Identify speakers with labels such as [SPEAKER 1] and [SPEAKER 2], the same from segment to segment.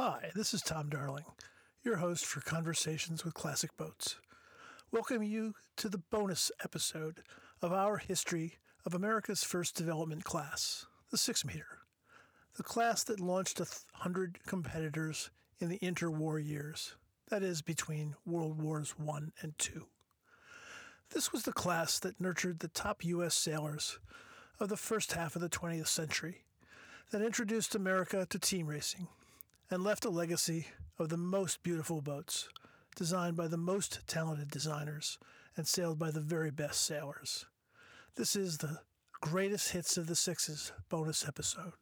[SPEAKER 1] Hi, this is Tom Darling, your host for Conversations with Classic Boats. Welcome you to the bonus episode of our history of America's first development class, the 6 meter, the class that launched a hundred competitors in the interwar years, that is, between World Wars I and II. This was the class that nurtured the top U.S. sailors of the first half of the 20th century, that introduced America to team racing, and left a legacy of the most beautiful boats, designed by the most talented designers and sailed by the very best sailors. This is the greatest hits of the sixes bonus episode.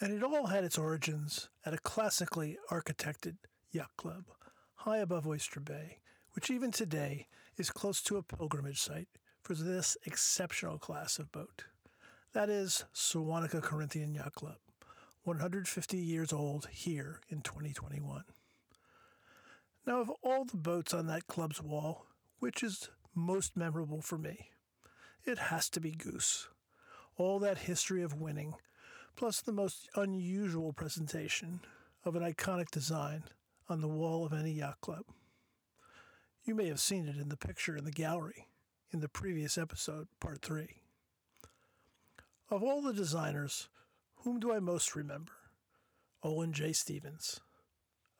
[SPEAKER 1] And it all had its origins at a classically architected yacht club high above Oyster Bay, which even today is close to a pilgrimage site for this exceptional class of boat. That is Seawanhaka Corinthian Yacht Club, 150 years old here in 2021. Now, of all the boats on that club's wall, which is most memorable for me? It has to be Goose. All that history of winning, plus the most unusual presentation of an iconic design on the wall of any yacht club. You may have seen it in the picture in the gallery in the previous episode, part three. Of all the designers, whom do I most remember? Olin J. Stephens.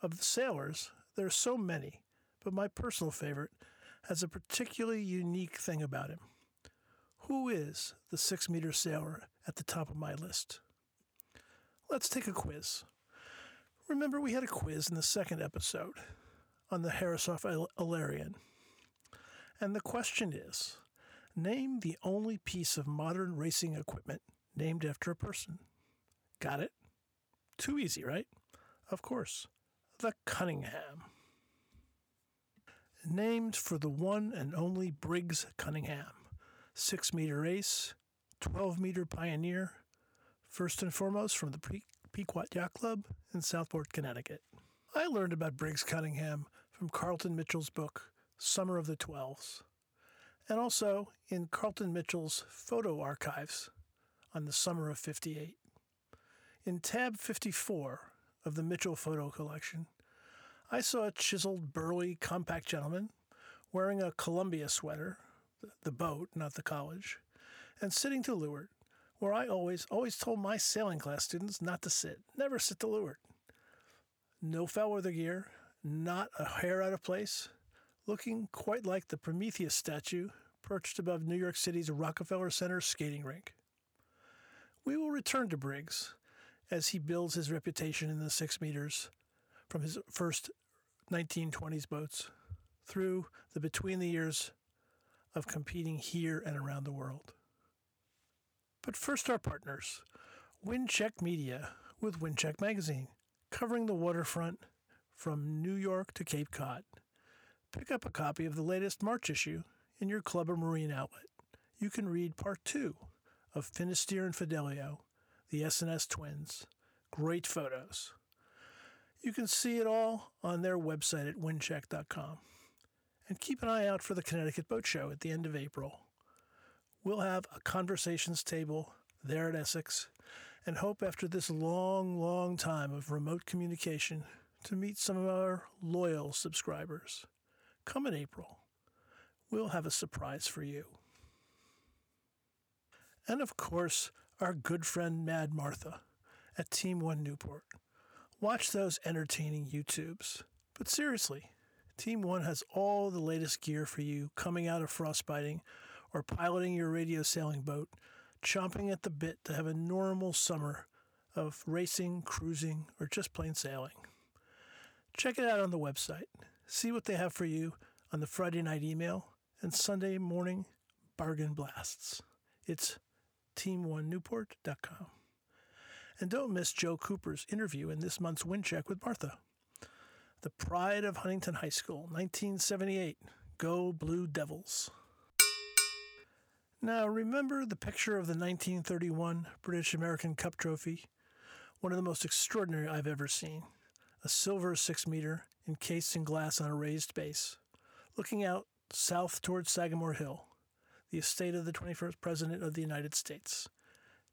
[SPEAKER 1] Of the sailors, there are so many, but my personal favorite has a particularly unique thing about him. Who is the six meter sailor at the top of my list? Let's take a quiz. Remember, we had a quiz in the second episode on the Herreshoff Alerion. And the question is Name the only piece of modern racing equipment named after a person. Got it? Too easy, right? Of course. The Cunningham. Named for the one and only Briggs Cunningham, six meter ace, 12 meter pioneer, first and foremost from the Pequot Yacht Club in Southport, Connecticut. I learned about Briggs Cunningham from Carleton Mitchell's book, Summer of the Twelves, and also in Carleton Mitchell's photo archives on the summer of 58. In tab 54 of the Mitchell photo collection, I saw a chiseled, burly, compact gentleman wearing a Columbia sweater, the boat, not the college, and sitting to leeward, where I always, always told my sailing class students not to sit, never sit to leeward. No foul weather gear, not a hair out of place, looking quite like the Prometheus statue perched above New York City's Rockefeller Center skating rink. We will return to Briggs as he builds his reputation in the six meters from his first 1920s boats through the between the years of competing here and around the world. But first, our partners Windcheck Media with Windcheck Magazine, covering the waterfront from New York to Cape Cod. Pick up a copy of the latest March issue in your club or marine outlet. You can read part two of Finisterre and Fidelio, the S&S twins. Great photos. You can see it all on their website at windcheck.com. And keep an eye out for the Connecticut Boat Show at the end of April. We'll have a conversations table there at Essex and hope after this long, long time of remote communication to meet some of our loyal subscribers. Come in April. We'll have a surprise for you. And of course, our good friend Mad Martha at Team One Newport. Watch those entertaining YouTubes. But seriously, Team One has all the latest gear for you coming out of frostbiting or piloting your radio sailing boat, chomping at the bit to have a normal summer of racing, cruising, or just plain sailing. Check it out on the website. See what they have for you on the Friday night email and Sunday morning bargain blasts. It's team1newport.com. And don't miss Joe Cooper's interview in this month's Wind Check with Martha. The Pride of Huntington High School, 1978. Go Blue Devils. Now, remember the picture of the 1931 British American Cup Trophy? One of the most extraordinary I've ever seen a silver six meter encased in glass on a raised base, looking out south towards Sagamore Hill, the estate of the 21st President of the United States,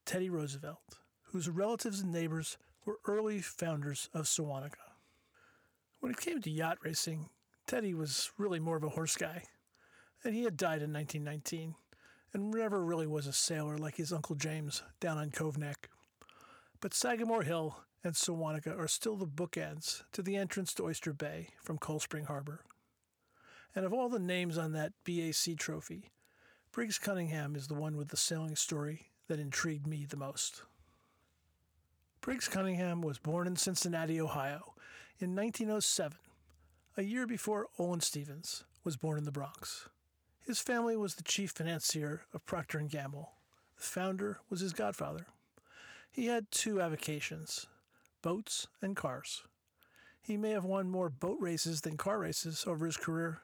[SPEAKER 1] Teddy Roosevelt, whose relatives and neighbors were early founders of Seawanhaka. When it came to yacht racing, Teddy was really more of a horse guy, and he had died in 1919 and never really was a sailor like his Uncle James down on Cove Neck. But Sagamore Hill and Seawanhaka are still the bookends to the entrance to Oyster Bay from Cold Spring Harbor. And of all the names on that BAC trophy, Briggs Cunningham is the one with the sailing story that intrigued me the most. Briggs Cunningham was born in Cincinnati, Ohio in 1907, a year before Olin Stephens was born in the Bronx. His family was the chief financier of Procter & Gamble. The founder was his godfather. He had two avocations, boats and cars. He may have won more boat races than car races over his career,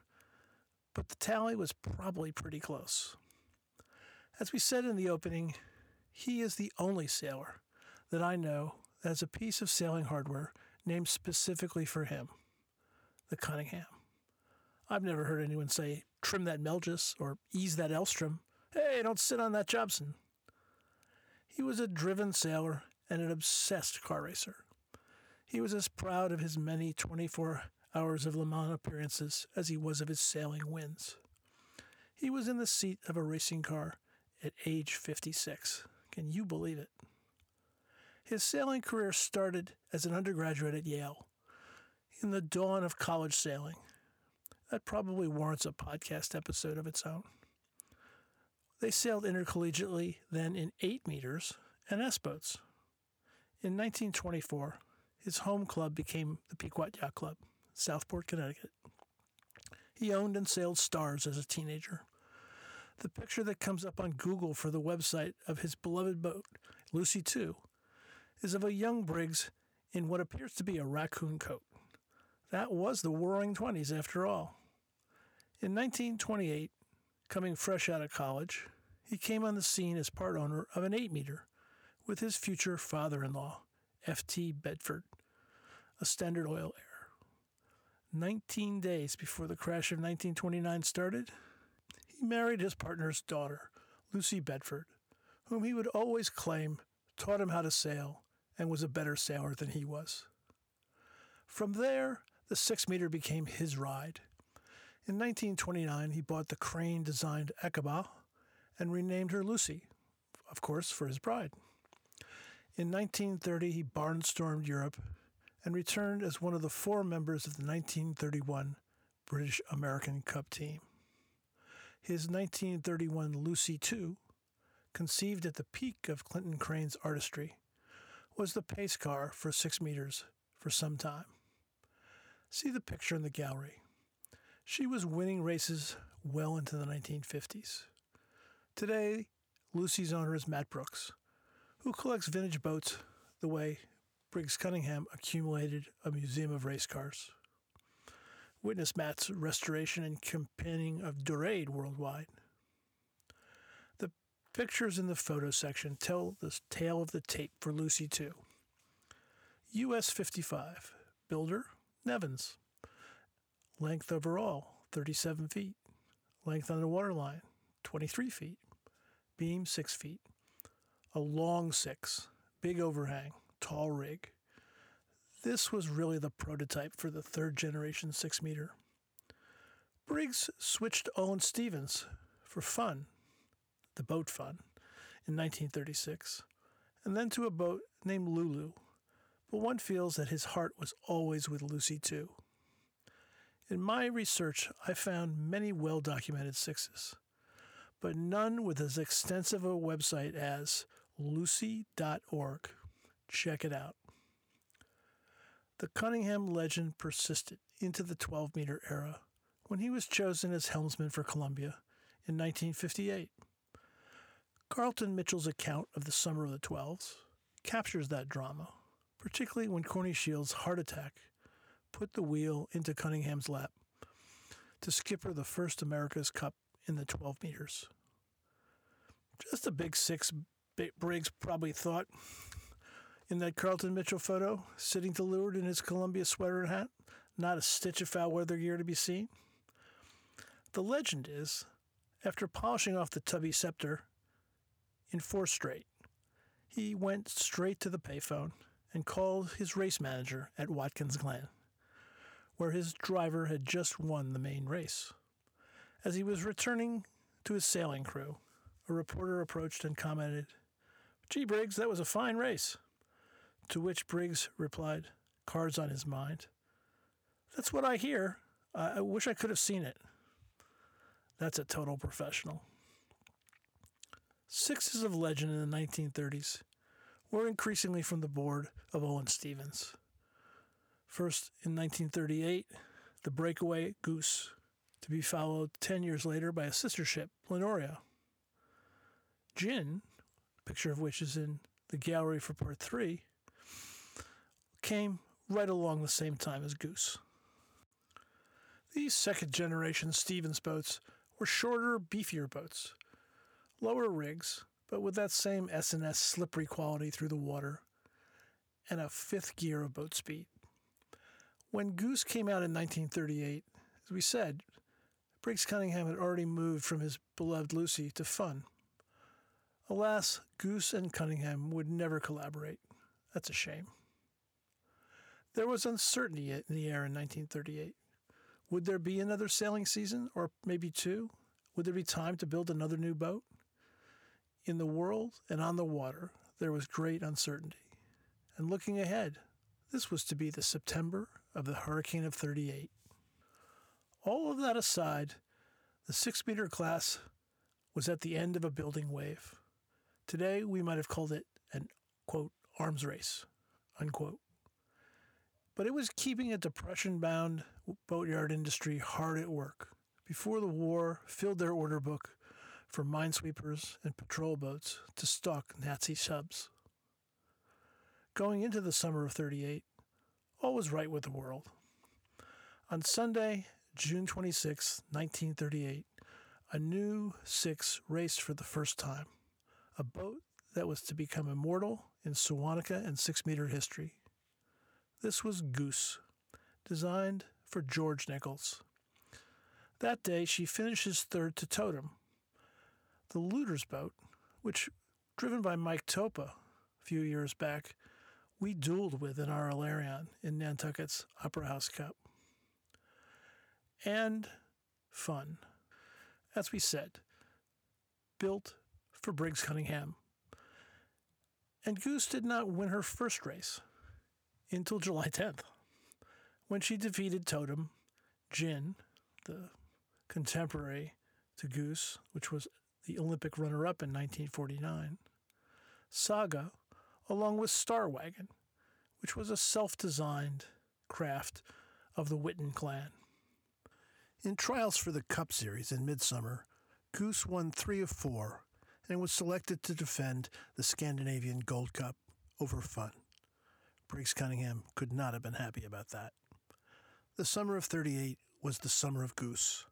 [SPEAKER 1] but the tally was probably pretty close. As we said in the opening, he is the only sailor that I know that has a piece of sailing hardware named specifically for him, the Cunningham. I've never heard anyone say, trim that Melges or ease that Elvstrom. Hey, don't sit on that Jobson. He was a driven sailor and an obsessed car racer. He was as proud of his many 24 hours of Le Mans appearances as he was of his sailing wins. He was in the seat of a racing car at age 56. Can you believe it? His sailing career started as an undergraduate at Yale in the dawn of college sailing. That probably warrants a podcast episode of its own. They sailed intercollegiately then in 8 meters and S boats. In 1924, his home club became the Pequot Yacht Club, Southport, Connecticut. He owned and sailed stars as a teenager. The picture that comes up on Google for the website of his beloved boat, Lucie II, is of a young Briggs in what appears to be a raccoon coat. That was the Roaring Twenties, after all. In 1928, coming fresh out of college, he came on the scene as part owner of an 8 meter with his future father in law, F.T. Bedford, a Standard Oil heir. 19 days before the crash of 1929 started, he married his partner's daughter, Lucie Bedford, whom he would always claim taught him how to sail and was a better sailor than he was. From there, the six meter became his ride. In 1929, he bought the crane designed Akaba and renamed her Lucie, of course, for his bride. In 1930, he barnstormed Europe and returned as one of the four members of the 1931 British American Cup team. His 1931 Lucie II, conceived at the peak of Clinton Crane's artistry, was the pace car for six meters for some time. See the picture in the gallery. She was winning races well into the 1950s. Today, Lucie's owner is Matt Brooks, who collects vintage boats the way Briggs Cunningham accumulated a museum of race cars. Witness Matt's restoration and campaigning of Dorade worldwide. The pictures in the photo section tell the tale of the tape for Lucie II. US 55, builder Nevins. Length overall 37 feet. Length on the waterline 23 feet. Beam 6 feet. A long 6. Big overhang. Tall rig. This was really the prototype for the third generation 6 meter. Briggs switched to Olin Stephens for fun, the boat fun, in 1936, and then to a boat named Lulu but one feels that his heart was always with Lucie too. In my research, I found many well documented sixes, but none with as extensive a website as lucy.org. Check it out. The Cunningham legend persisted into the 12 meter era when he was chosen as helmsman for Columbia in 1958. Carleton Mitchell's account of the summer of the 12s captures that drama particularly when Corny Shields' heart attack put the wheel into Cunningham's lap to skipper the first America's Cup in the 12 meters. Just a big six, Briggs probably thought in that Carleton Mitchell photo, sitting to leeward in his Columbia sweater and hat, not a stitch of foul weather gear to be seen. The legend is, after polishing off the tubby Sceptre in four straight, he went straight to the payphone and called his race manager at Watkins Glen, where his driver had just won the main race. As he was returning to his sailing crew, a reporter approached and commented, Gee, Briggs, that was a fine race. To which Briggs replied, cards on his mind, That's what I hear. I, wish I could have seen it. That's a total professional. Sixes of legend in the 1930s were increasingly from the board of Olin Stephens. First in 1938, the breakaway Goose, to be followed 10 years later by a sister ship, Llanoria. Gin, picture of which is in the gallery for part three, came right along the same time as Goose. These second generation Stephens boats were shorter, beefier boats, lower rigs, but with that same S&S slippery quality through the water, and a fifth gear of boat speed. When Goose came out in 1938, as we said, Briggs Cunningham had already moved from his beloved Lucie to fun. Alas, Goose and Cunningham would never collaborate. That's a shame. There was uncertainty in the air in 1938. Would there be another sailing season, or maybe two? Would there be time to build another new boat? In the world and on the water, there was great uncertainty. And looking ahead, this was to be the September of the Hurricane of 38. All of that aside, the six meter class was at the end of a building wave. Today, we might have called it an, quote, arms race, unquote. But it was keeping a depression bound boatyard industry hard at work. Before the war, filled their order book for minesweepers and patrol boats to stalk Nazi subs. Going into the summer of 38, all was right with the world. On Sunday, June 26, 1938, a new six raced for the first time, a boat that was to become immortal in Seawanhaka and six meter history. This was Goose, designed for George Nichols. That day, she finishes third to Totem, the Luders boat, which, driven by Mike Topa a few years back, we dueled with in our Alerion in Nantucket's Opera House Cup. And fun. As we said, built for Briggs Cunningham. And Goose did not win her first race until July 10th, when she defeated Totem, Jin, the contemporary to Goose, which was the Olympic runner up in 1949, Saga, along with Star Wagon, which was a self designed craft of the Whiton clan. In trials for the Cup Series in midsummer, Goose won three of four and was selected to defend the Scandinavian Gold Cup over fun. Briggs Cunningham could not have been happy about that. The summer of 38 was the summer of Goose,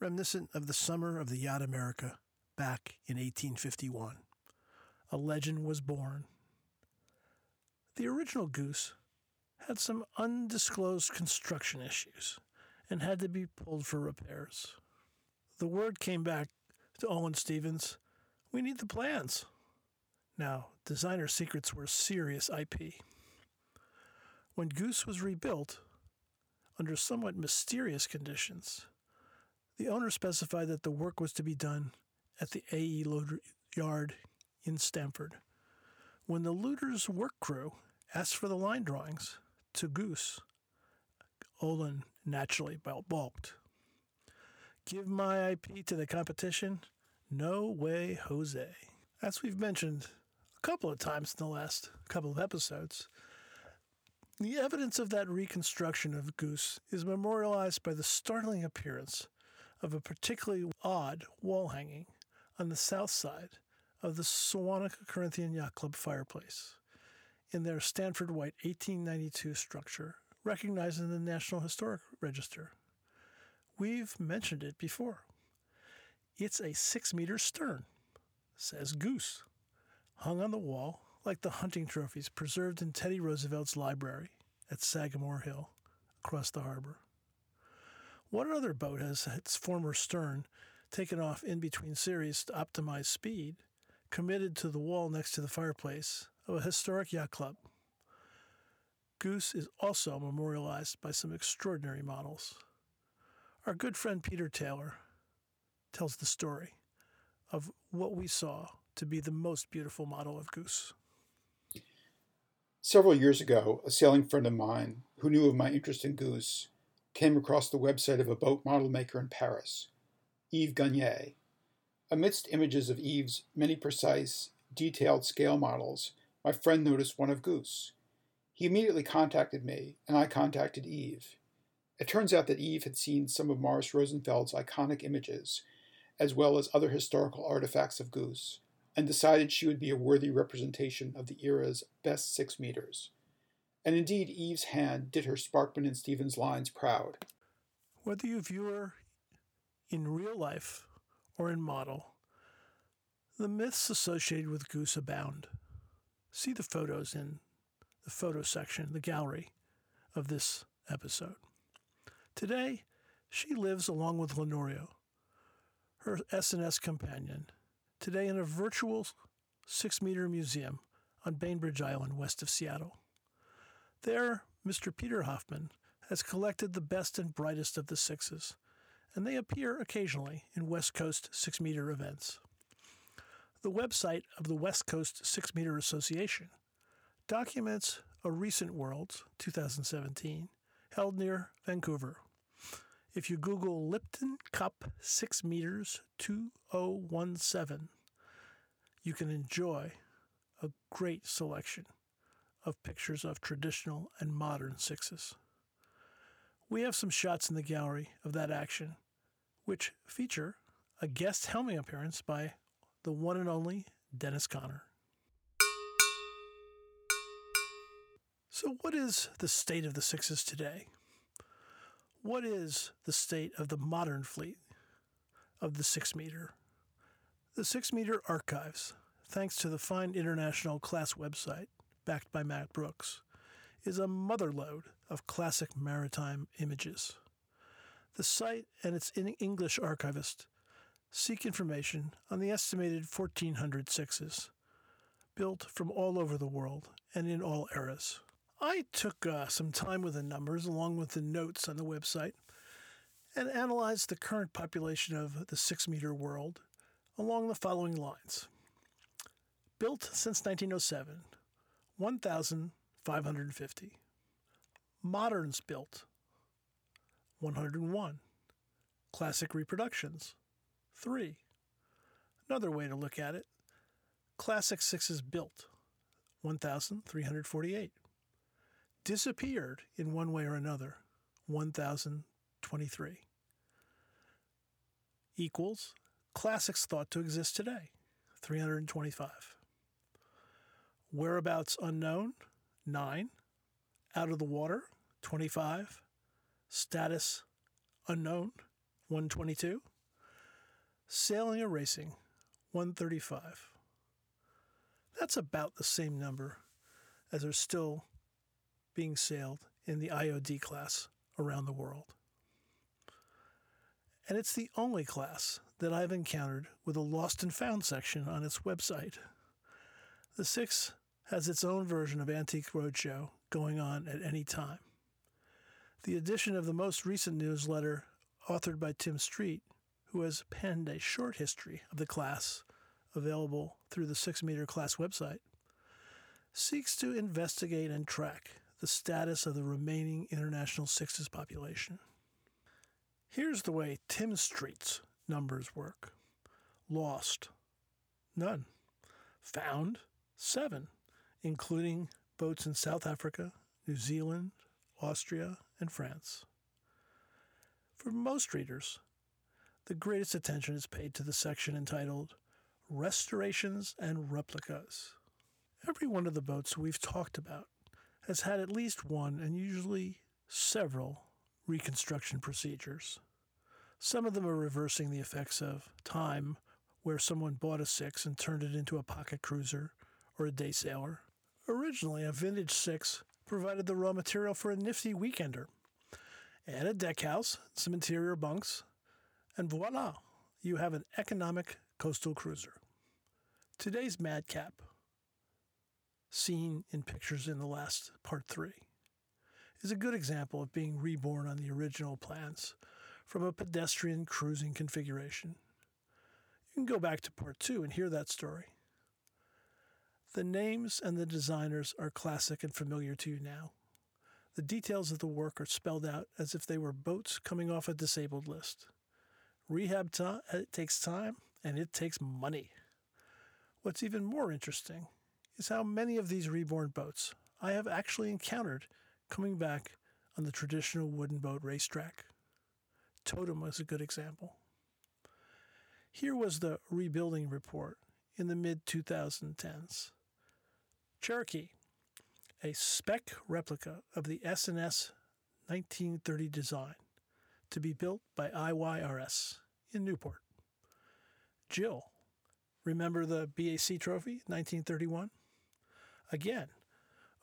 [SPEAKER 1] reminiscent of the summer of the Yacht America back in 1851. A legend was born. The original Goose had some undisclosed construction issues and had to be pulled for repairs. The word came back to Olin Stephens we need the plans. Now, designer secrets were serious IP. When Goose was rebuilt, under somewhat mysterious conditions, the owner specified that the work was to be done at the AE Luders Yard in Stamford. When the Luders' work crew asked for the line drawings to Goose, Olin naturally balked. Give my IP to the competition? No way, Jose. As we've mentioned a couple of times in the last couple of episodes, the evidence of that reconstruction of Goose is memorialized by the startling appearance of a particularly odd wall hanging on the south side of the Seawanhaka Corinthian Yacht Club fireplace in their Stanford White 1892 structure, recognized in the National Historic Register. We've mentioned it before. It's a six meter stern, says Goose, hung on the wall like the hunting trophies preserved in Teddy Roosevelt's library at Sagamore Hill across the harbor. What other boat has its former stern taken off in between series to optimize speed, committed to the wall next to the fireplace of a historic yacht club? Goose is also memorialized by some extraordinary models. Our good friend Peter Taylor tells the story of what we saw to be the most beautiful model of Goose.
[SPEAKER 2] Several years ago, a sailing friend of mine who knew of my interest in Goose came across the website of a boat model maker in Paris, Yves Gagnier. Amidst images of Yves' many precise, detailed scale models, my friend noticed one of Goose. He immediately contacted me, and I contacted Yves. It turns out that Yves had seen some of Morris Rosenfeld's iconic images, as well as other historical artifacts of Goose, and decided she would be a worthy representation of the era's best six meters. And indeed, Yves' hand did her Sparkman and Stephens lines proud.
[SPEAKER 1] Whether you view her in real life or in model, the myths associated with Goose abound. See the photos in the photo section, the gallery of this episode. Today, she lives along with Llanoria, her S&S companion, today in a virtual six-meter museum on Bainbridge Island west of Seattle. There, Mr. Peter Hoffman has collected the best and brightest of the sixes, and they appear occasionally in West Coast six-meter events. The website of the West Coast Six Meter Association documents a recent Worlds 2017 held near Vancouver. If you Google Lipton Cup 6 meters 2017, you can enjoy a great selection of pictures of traditional and modern sixes. We have some shots in the gallery of that action, which feature a guest helming appearance by the one and only Dennis Conner. So, what is the state of the sixes today? What is the state of the modern fleet of the six meter? The six meter archives, thanks to the fine international class website backed by Matt Brooks, is a motherlode of classic maritime images. The site and its English archivist seek information on the estimated 1,400 sixes built from all over the world and in all eras. I took uh, some time with the numbers along with the notes on the website and analyzed the current population of the six meter world along the following lines. Built since 1907, 1,550. Moderns built, 101. Classic reproductions, 3. Another way to look at it, classic sixes built, 1,348 disappeared in one way or another 1023 equals classics thought to exist today. 325 whereabouts unknown? 9 out of the water? 25 status? unknown? 122 sailing or racing? 135 that's about the same number as are still being sailed in the IOD class around the world. And it's the only class that I've encountered with a lost and found section on its website. The Six has its own version of Antique Roadshow going on at any time. The edition of the most recent newsletter, authored by Tim Street, who has penned a short history of the class available through the 6 meter class website, seeks to investigate and track the status of the remaining international sixes population. Here's the way Tim Street's numbers work lost, none. Found, seven, including boats in South Africa, New Zealand, Austria, and France. For most readers, the greatest attention is paid to the section entitled Restorations and Replicas. Every one of the boats we've talked about has had at least one and usually several reconstruction procedures. Some of them are reversing the effects of time, where someone bought a six and turned it into a pocket cruiser or a day sailor. Originally, a vintage six provided the raw material for a nifty weekender. Add a deckhouse, some interior bunks, and voila, you have an economic coastal cruiser. Today's madcap seen in pictures in the last part three, is a good example of being reborn on the original plans from a pedestrian cruising configuration. You can go back to part two and hear that story. The names and the designers are classic and familiar to you now. The details of the work are spelled out as if they were boats coming off a disabled list. Rehab ta- takes time and it takes money. What's even more interesting is how many of these reborn boats I have actually encountered coming back on the traditional wooden boat racetrack. Totem was a good example. Here was the rebuilding report in the mid 2010s. Cherokee, a spec replica of the S&S 1930 design to be built by IYRS in Newport. Jill, remember the BAC trophy 1931? Again,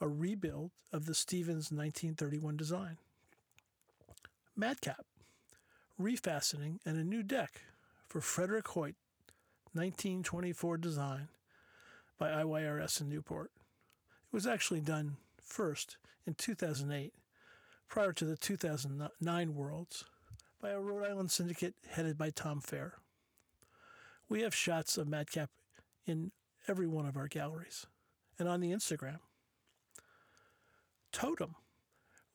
[SPEAKER 1] a rebuild of the Stephens 1931 design. Madcap, refastening and a new deck for Frederick Hoyt 1924 design by IYRS in Newport. It was actually done first in 2008, prior to the 2009 Worlds, by a Rhode Island syndicate headed by Tom Fair. We have shots of Madcap in every one of our galleries and on the Instagram. Totem,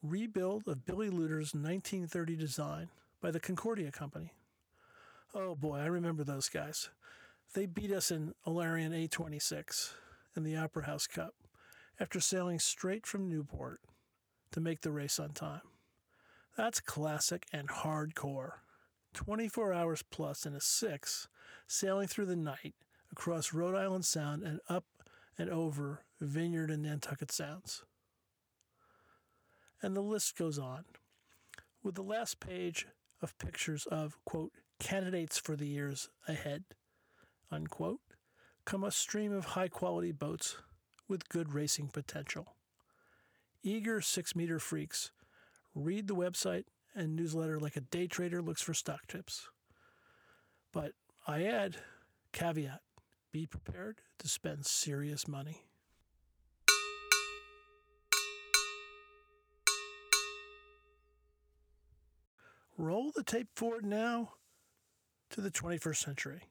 [SPEAKER 1] rebuild of Billy Luders' 1930 design by the Concordia Company. Oh boy, I remember those guys. They beat us in Alerion A26 in the Opera House Cup after sailing straight from Newport to make the race on time. That's classic and hardcore. 24 hours plus in a six, sailing through the night across Rhode Island Sound and up and over Vineyard and Nantucket Sounds. And the list goes on, with the last page of pictures of, quote, candidates for the years ahead, unquote, come a stream of high quality boats with good racing potential. Eager six meter freaks read the website and newsletter like a day trader looks for stock tips. But I add, caveat, be prepared to spend serious money. Roll the tape forward now to the 21st century.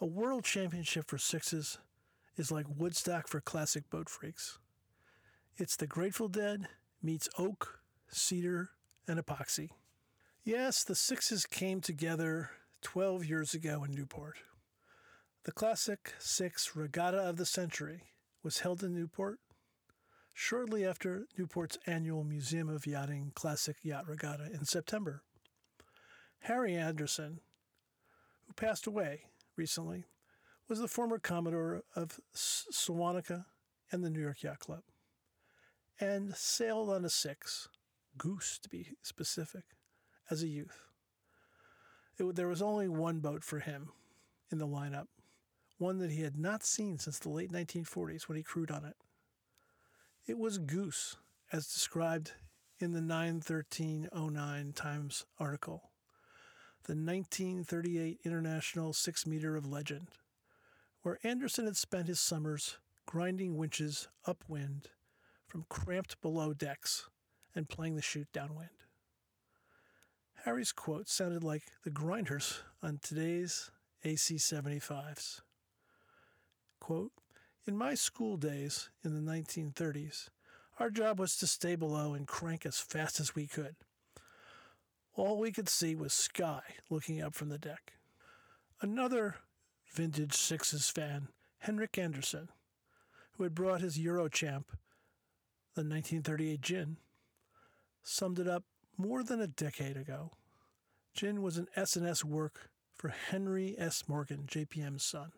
[SPEAKER 1] A world championship for sixes is like Woodstock for classic boat freaks. It's the Grateful Dead meets oak, cedar, and epoxy. Yes, the sixes came together 12 years ago in Newport. The Classic Six Regatta of the Century was held in Newport shortly after Newport's annual Museum of Yachting Classic Yacht Regatta in September. Harry Anderson, who passed away recently, was the former Commodore of Seawanhaka and the New York Yacht Club, and sailed on a six, Goose to be specific, as a youth. It, there was only one boat for him in the lineup, one that he had not seen since the late 1940s when he crewed on it. It was Goose, as described in the 91309 Times article, the 1938 International Six Meter of Legend, where Anderson had spent his summers grinding winches upwind from cramped below decks and playing the chute downwind. Harry's quote sounded like the grinders on today's AC 75s. Quote, in my school days in the 1930s, our job was to stay below and crank as fast as we could. All we could see was sky looking up from the deck. Another vintage Sixes fan, Henrik Anderson, who had brought his Eurochamp, the 1938 gin, summed it up more than a decade ago. Gin was an S&S work for Henry S. Morgan, JPM's son.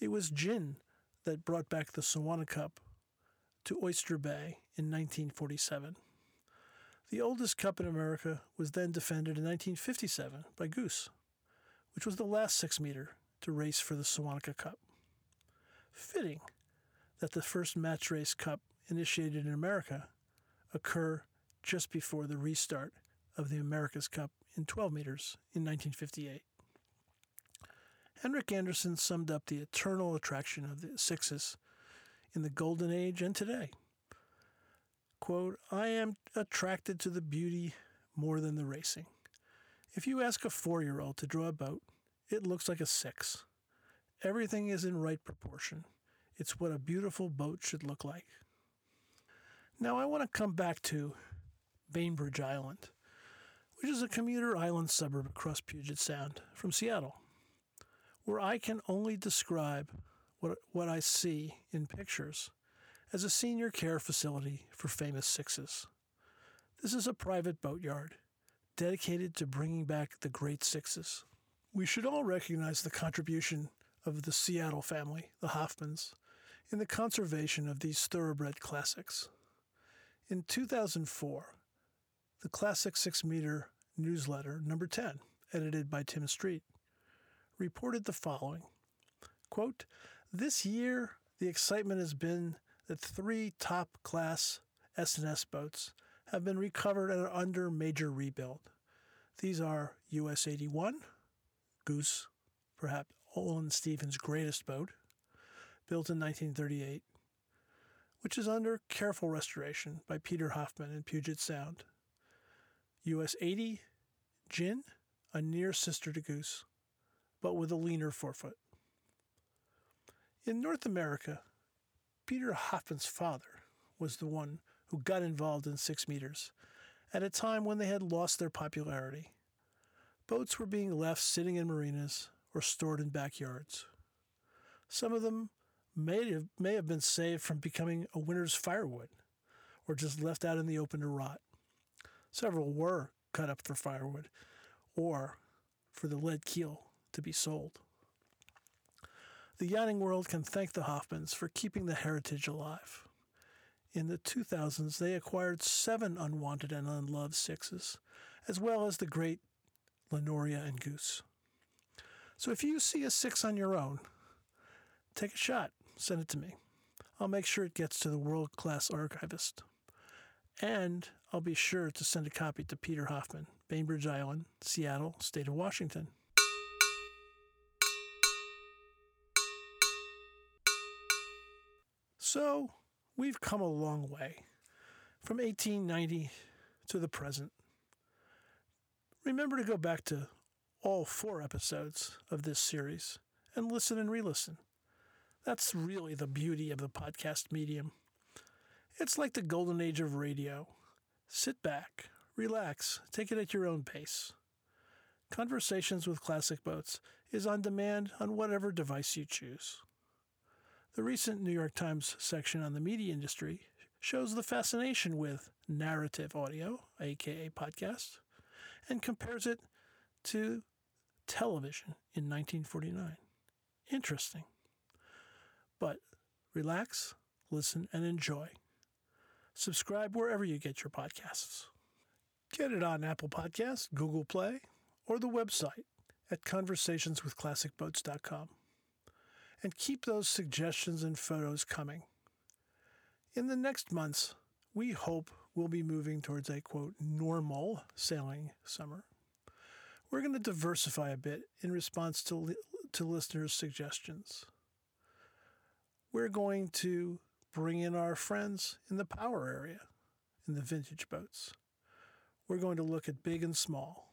[SPEAKER 1] It was gin that brought back the Seawanhaka Cup to Oyster Bay in 1947. The oldest cup in America was then defended in 1957 by Goose, which was the last six meter to race for the Seawanhaka Cup. Fitting that the first match race cup initiated in America occur just before the restart of the America's Cup in 12 meters in 1958. Henrik Anderson summed up the eternal attraction of the sixes in the golden age and today. Quote, I am attracted to the beauty more than the racing. If you ask a four year old to draw a boat, it looks like a six. Everything is in right proportion. It's what a beautiful boat should look like. Now, I want to come back to Bainbridge Island, which is a commuter island suburb across Puget Sound from Seattle, where I can only describe what, what I see in pictures as a senior care facility for famous sixes. This is a private boatyard dedicated to bringing back the great sixes. We should all recognize the contribution of the Seattle family, the Hoffmans, in the conservation of these thoroughbred classics. In 2004, the Classic 6 Meter newsletter, number 10, edited by Tim Street, reported the following quote, This year, the excitement has been that three top class S&S boats have been recovered and are under major rebuild. These are US 81, Goose, perhaps Olin Stephens' greatest boat, built in 1938, which is under careful restoration by Peter Hoffman in Puget Sound. US 80, Gin, a near sister to Goose, but with a leaner forefoot. In North America, Peter Hoffman's father was the one who got involved in six meters at a time when they had lost their popularity. Boats were being left sitting in marinas or stored in backyards. Some of them may have, may have been saved from becoming a winter's firewood or just left out in the open to rot. Several were cut up for firewood or for the lead keel to be sold. The yachting world can thank the Hoffmans for keeping the heritage alive. In the 2000s, they acquired seven unwanted and unloved sixes, as well as the great Llanoria and Goose. So if you see a six on your own, take a shot, send it to me. I'll make sure it gets to the world class archivist. And I'll be sure to send a copy to Peter Hoffman, Bainbridge Island, Seattle, state of Washington. So, we've come a long way from 1890 to the present. Remember to go back to all four episodes of this series and listen and re listen. That's really the beauty of the podcast medium. It's like the golden age of radio. Sit back, relax, take it at your own pace. Conversations with Classic Boats is on demand on whatever device you choose. The recent New York Times section on the media industry shows the fascination with narrative audio, aka podcast, and compares it to television in 1949. Interesting. But relax, listen, and enjoy. Subscribe wherever you get your podcasts. Get it on Apple Podcasts, Google Play, or the website at conversationswithclassicboats.com and keep those suggestions and photos coming. In the next months, we hope we'll be moving towards a quote normal sailing summer. We're going to diversify a bit in response to, li- to listeners' suggestions. We're going to bring in our friends in the power area in the vintage boats. We're going to look at big and small.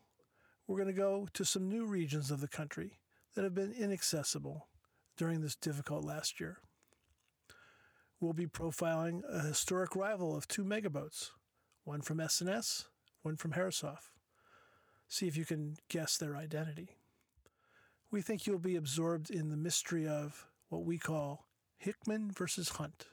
[SPEAKER 1] We're going to go to some new regions of the country that have been inaccessible during this difficult last year. We'll be profiling a historic rival of two megaboats, one from S&S, one from Herreshoff. See if you can guess their identity. We think you'll be absorbed in the mystery of what we call Hickman versus Hunt,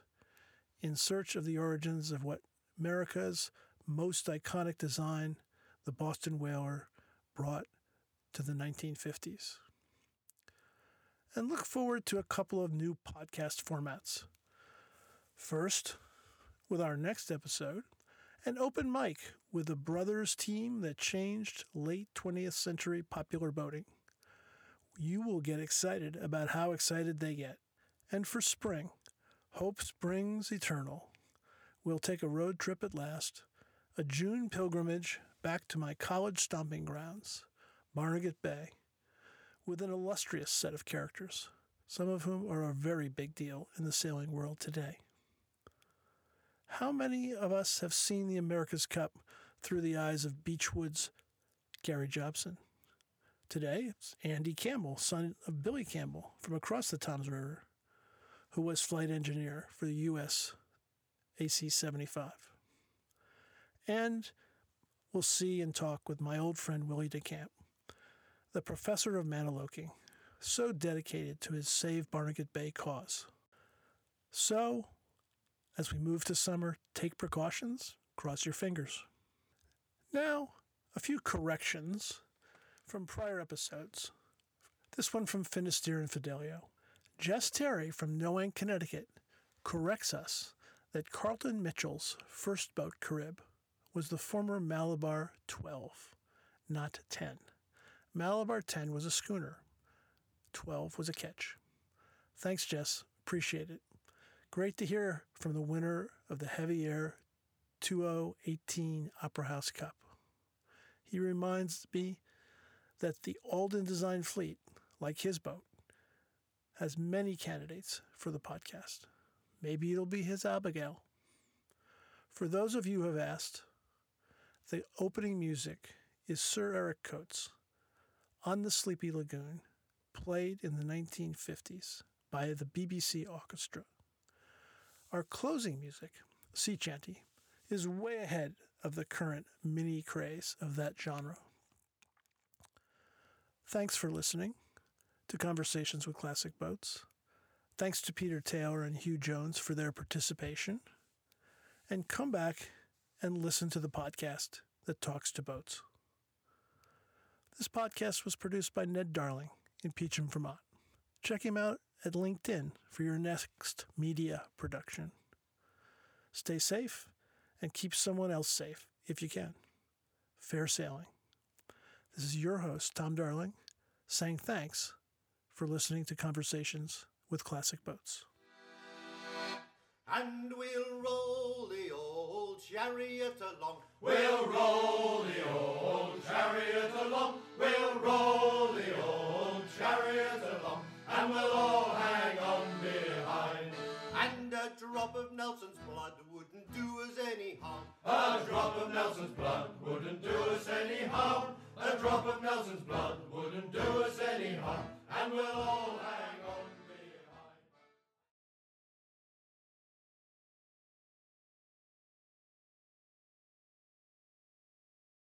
[SPEAKER 1] in search of the origins of what America's most iconic design, the Boston Whaler, brought to the 1950s and look forward to a couple of new podcast formats. First, with our next episode, an open mic with the brothers team that changed late 20th century popular boating. You will get excited about how excited they get. And for spring, hope springs eternal. We'll take a road trip at last, a June pilgrimage back to my college stomping grounds, Barnegat Bay with an illustrious set of characters, some of whom are a very big deal in the sailing world today. How many of us have seen the America's Cup through the eyes of Beachwood's Gary Jobson? Today, it's Andy Campbell, son of Billy Campbell from across the Toms River, who was flight engineer for the U.S. AC 75. And we'll see and talk with my old friend Willie DeCamp, the professor of Mantoloking, so dedicated to his Save Barnegat Bay cause. So, as we move to summer, take precautions, cross your fingers. Now, a few corrections from prior episodes. This one from Finisterre and Fidelio. Jess Terry from Noank, Connecticut, corrects us that Carleton Mitchell's first boat, Carib, was the former Malabar 12, not 10. Malabar 10 was a schooner, 12 was a ketch. Thanks, Jess. Appreciate it. Great to hear from the winner of the Heavy Air 2018 Opera House Cup. He reminds me that the Alden Design Fleet, like his boat, has many candidates for the podcast. Maybe it'll be his Abigail. For those of you who have asked, the opening music is Sir Eric Coates on the Sleepy Lagoon, played in the 1950s by the BBC Orchestra. Our closing music, Sea Chanty, is way ahead of the current mini craze of that genre. Thanks for listening to Conversations with Classic Boats. Thanks to Peter Taylor and Hugh Jones for their participation. And come back and listen to the podcast that talks to boats. This podcast was produced by Ned Darling in Peacham, Vermont. Check him out at LinkedIn for your next media production. Stay safe and keep someone else safe if you can. Fair sailing. This is your host, Tom Darling, saying thanks for listening to Conversations with Classic Boats.
[SPEAKER 3] And we'll roll the old chariot along.
[SPEAKER 4] We'll roll the old chariot along. We'll roll the old chariot along, and we'll all hang on behind.
[SPEAKER 3] And a drop of Nelson's blood wouldn't do us any harm.
[SPEAKER 4] A drop of Nelson's blood wouldn't do us any harm. A drop of Nelson's blood wouldn't do us any harm. And we'll all hang on.